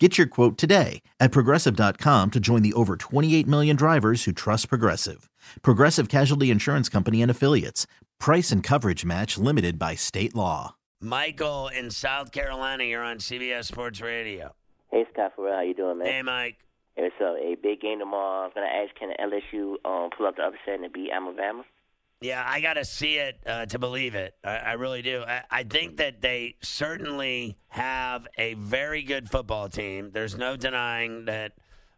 Get your quote today at progressive.com to join the over 28 million drivers who trust Progressive. Progressive Casualty Insurance Company and Affiliates. Price and coverage match limited by state law. Michael in South Carolina, you're on CBS Sports Radio. Hey Scott Ferrall, how you doing, man? Hey, Mike. Hey, so a big game tomorrow. I'm gonna ask, can LSU um, pull up the upset and beat Alabama? Yeah, I got to see it uh, to believe it. I, I really do. I, I think that they certainly have a very good football team. There's no denying that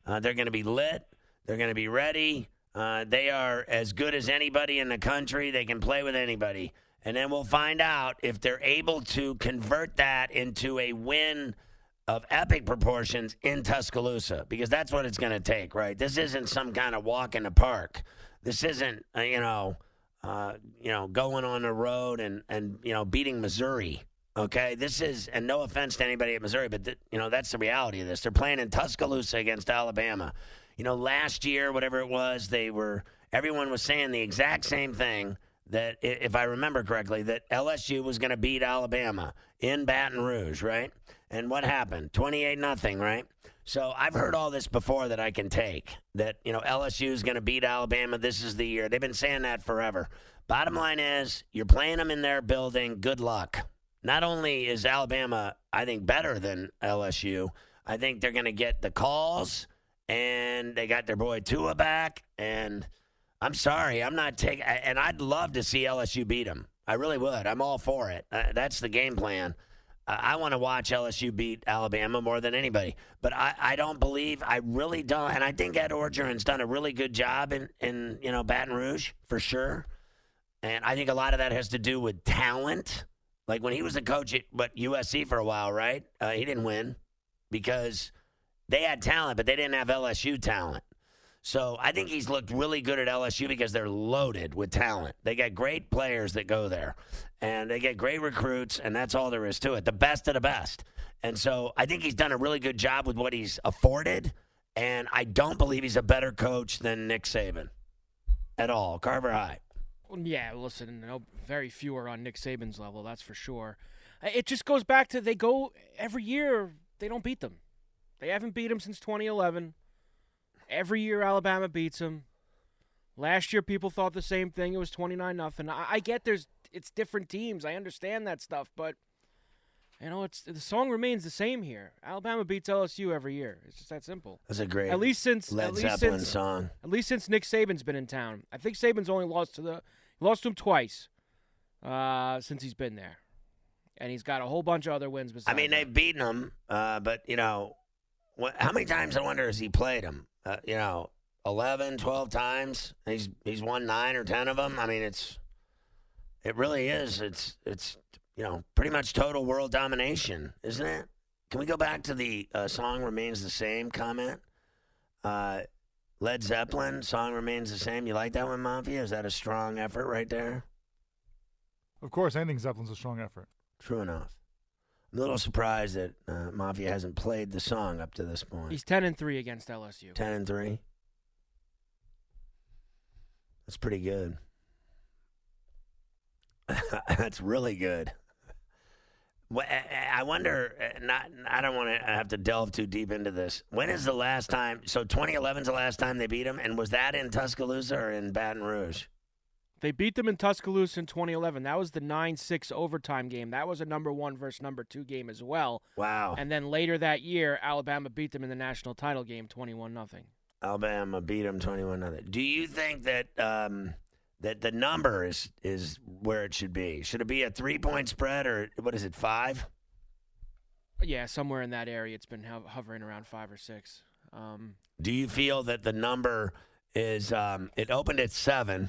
uh, they're going to be lit. They're going to be ready. Uh, they are as good as anybody in the country. They can play with anybody. And then we'll find out if they're able to convert that into a win of epic proportions in Tuscaloosa, because that's what it's going to take, right? This isn't some kind of walk in the park. This isn't, uh, you know, uh, you know, going on the road and and you know beating Missouri. Okay, this is, and no offense to anybody at Missouri, but th- you know that's the reality of this. They're playing in Tuscaloosa against Alabama. You know, last year, whatever it was, they were everyone was saying the exact same thing. That if I remember correctly, that LSU was going to beat Alabama in Baton Rouge, right? And what happened? Twenty-eight nothing, right? So I've heard all this before that I can take. That you know LSU is going to beat Alabama. This is the year. They've been saying that forever. Bottom line is you're playing them in their building. Good luck. Not only is Alabama, I think, better than LSU. I think they're going to get the calls, and they got their boy Tua back. And I'm sorry, I'm not taking. And I'd love to see LSU beat them. I really would. I'm all for it. Uh, that's the game plan. I want to watch LSU beat Alabama more than anybody. But I, I don't believe, I really don't. And I think Ed Orgeron's done a really good job in, in, you know, Baton Rouge for sure. And I think a lot of that has to do with talent. Like when he was a coach at what USC for a while, right? Uh, he didn't win because they had talent, but they didn't have LSU talent. So I think he's looked really good at LSU because they're loaded with talent. They got great players that go there, and they get great recruits, and that's all there is to it. The best of the best. And so I think he's done a really good job with what he's afforded, and I don't believe he's a better coach than Nick Saban at all. Carver High. Yeah, listen, no, very few are on Nick Saban's level, that's for sure. It just goes back to they go every year, they don't beat them. They haven't beat them since 2011. Every year Alabama beats them. Last year people thought the same thing. It was 29 nothing. I, I get there's it's different teams. I understand that stuff, but you know, it's the song remains the same here. Alabama beats LSU every year. It's just that simple. That's a great At least since Led at least Zeppelin since, song. At least since Nick Saban's been in town. I think Saban's only lost to the he lost to him twice uh, since he's been there, and he's got a whole bunch of other wins. Besides I mean, they've beaten him, uh, but, you know, how many times I wonder has he played him? Uh, you know, 11, 12 times. He's he's won nine or ten of them. I mean, it's it really is. It's it's you know pretty much total world domination, isn't it? Can we go back to the uh, song remains the same comment? Uh, Led Zeppelin song remains the same. You like that one, Mafia? Is that a strong effort right there? Of course, anything Zeppelin's a strong effort. True enough. I'm a little surprised that uh, Mafia hasn't played the song up to this point. he's ten and three against LSU. Ten and three. That's pretty good. That's really good. I wonder. uh, Not. I don't want to have to delve too deep into this. When is the last time? So 2011 is the last time they beat him, and was that in Tuscaloosa or in Baton Rouge? They beat them in Tuscaloosa in 2011. That was the 9-6 overtime game. That was a number one versus number two game as well. Wow. And then later that year, Alabama beat them in the national title game, 21 nothing. Alabama beat them 21 nothing. Do you think that um, that the number is is where it should be? Should it be a three point spread or what is it five? Yeah, somewhere in that area, it's been hovering around five or six. Um, Do you feel that the number is um, it opened at seven,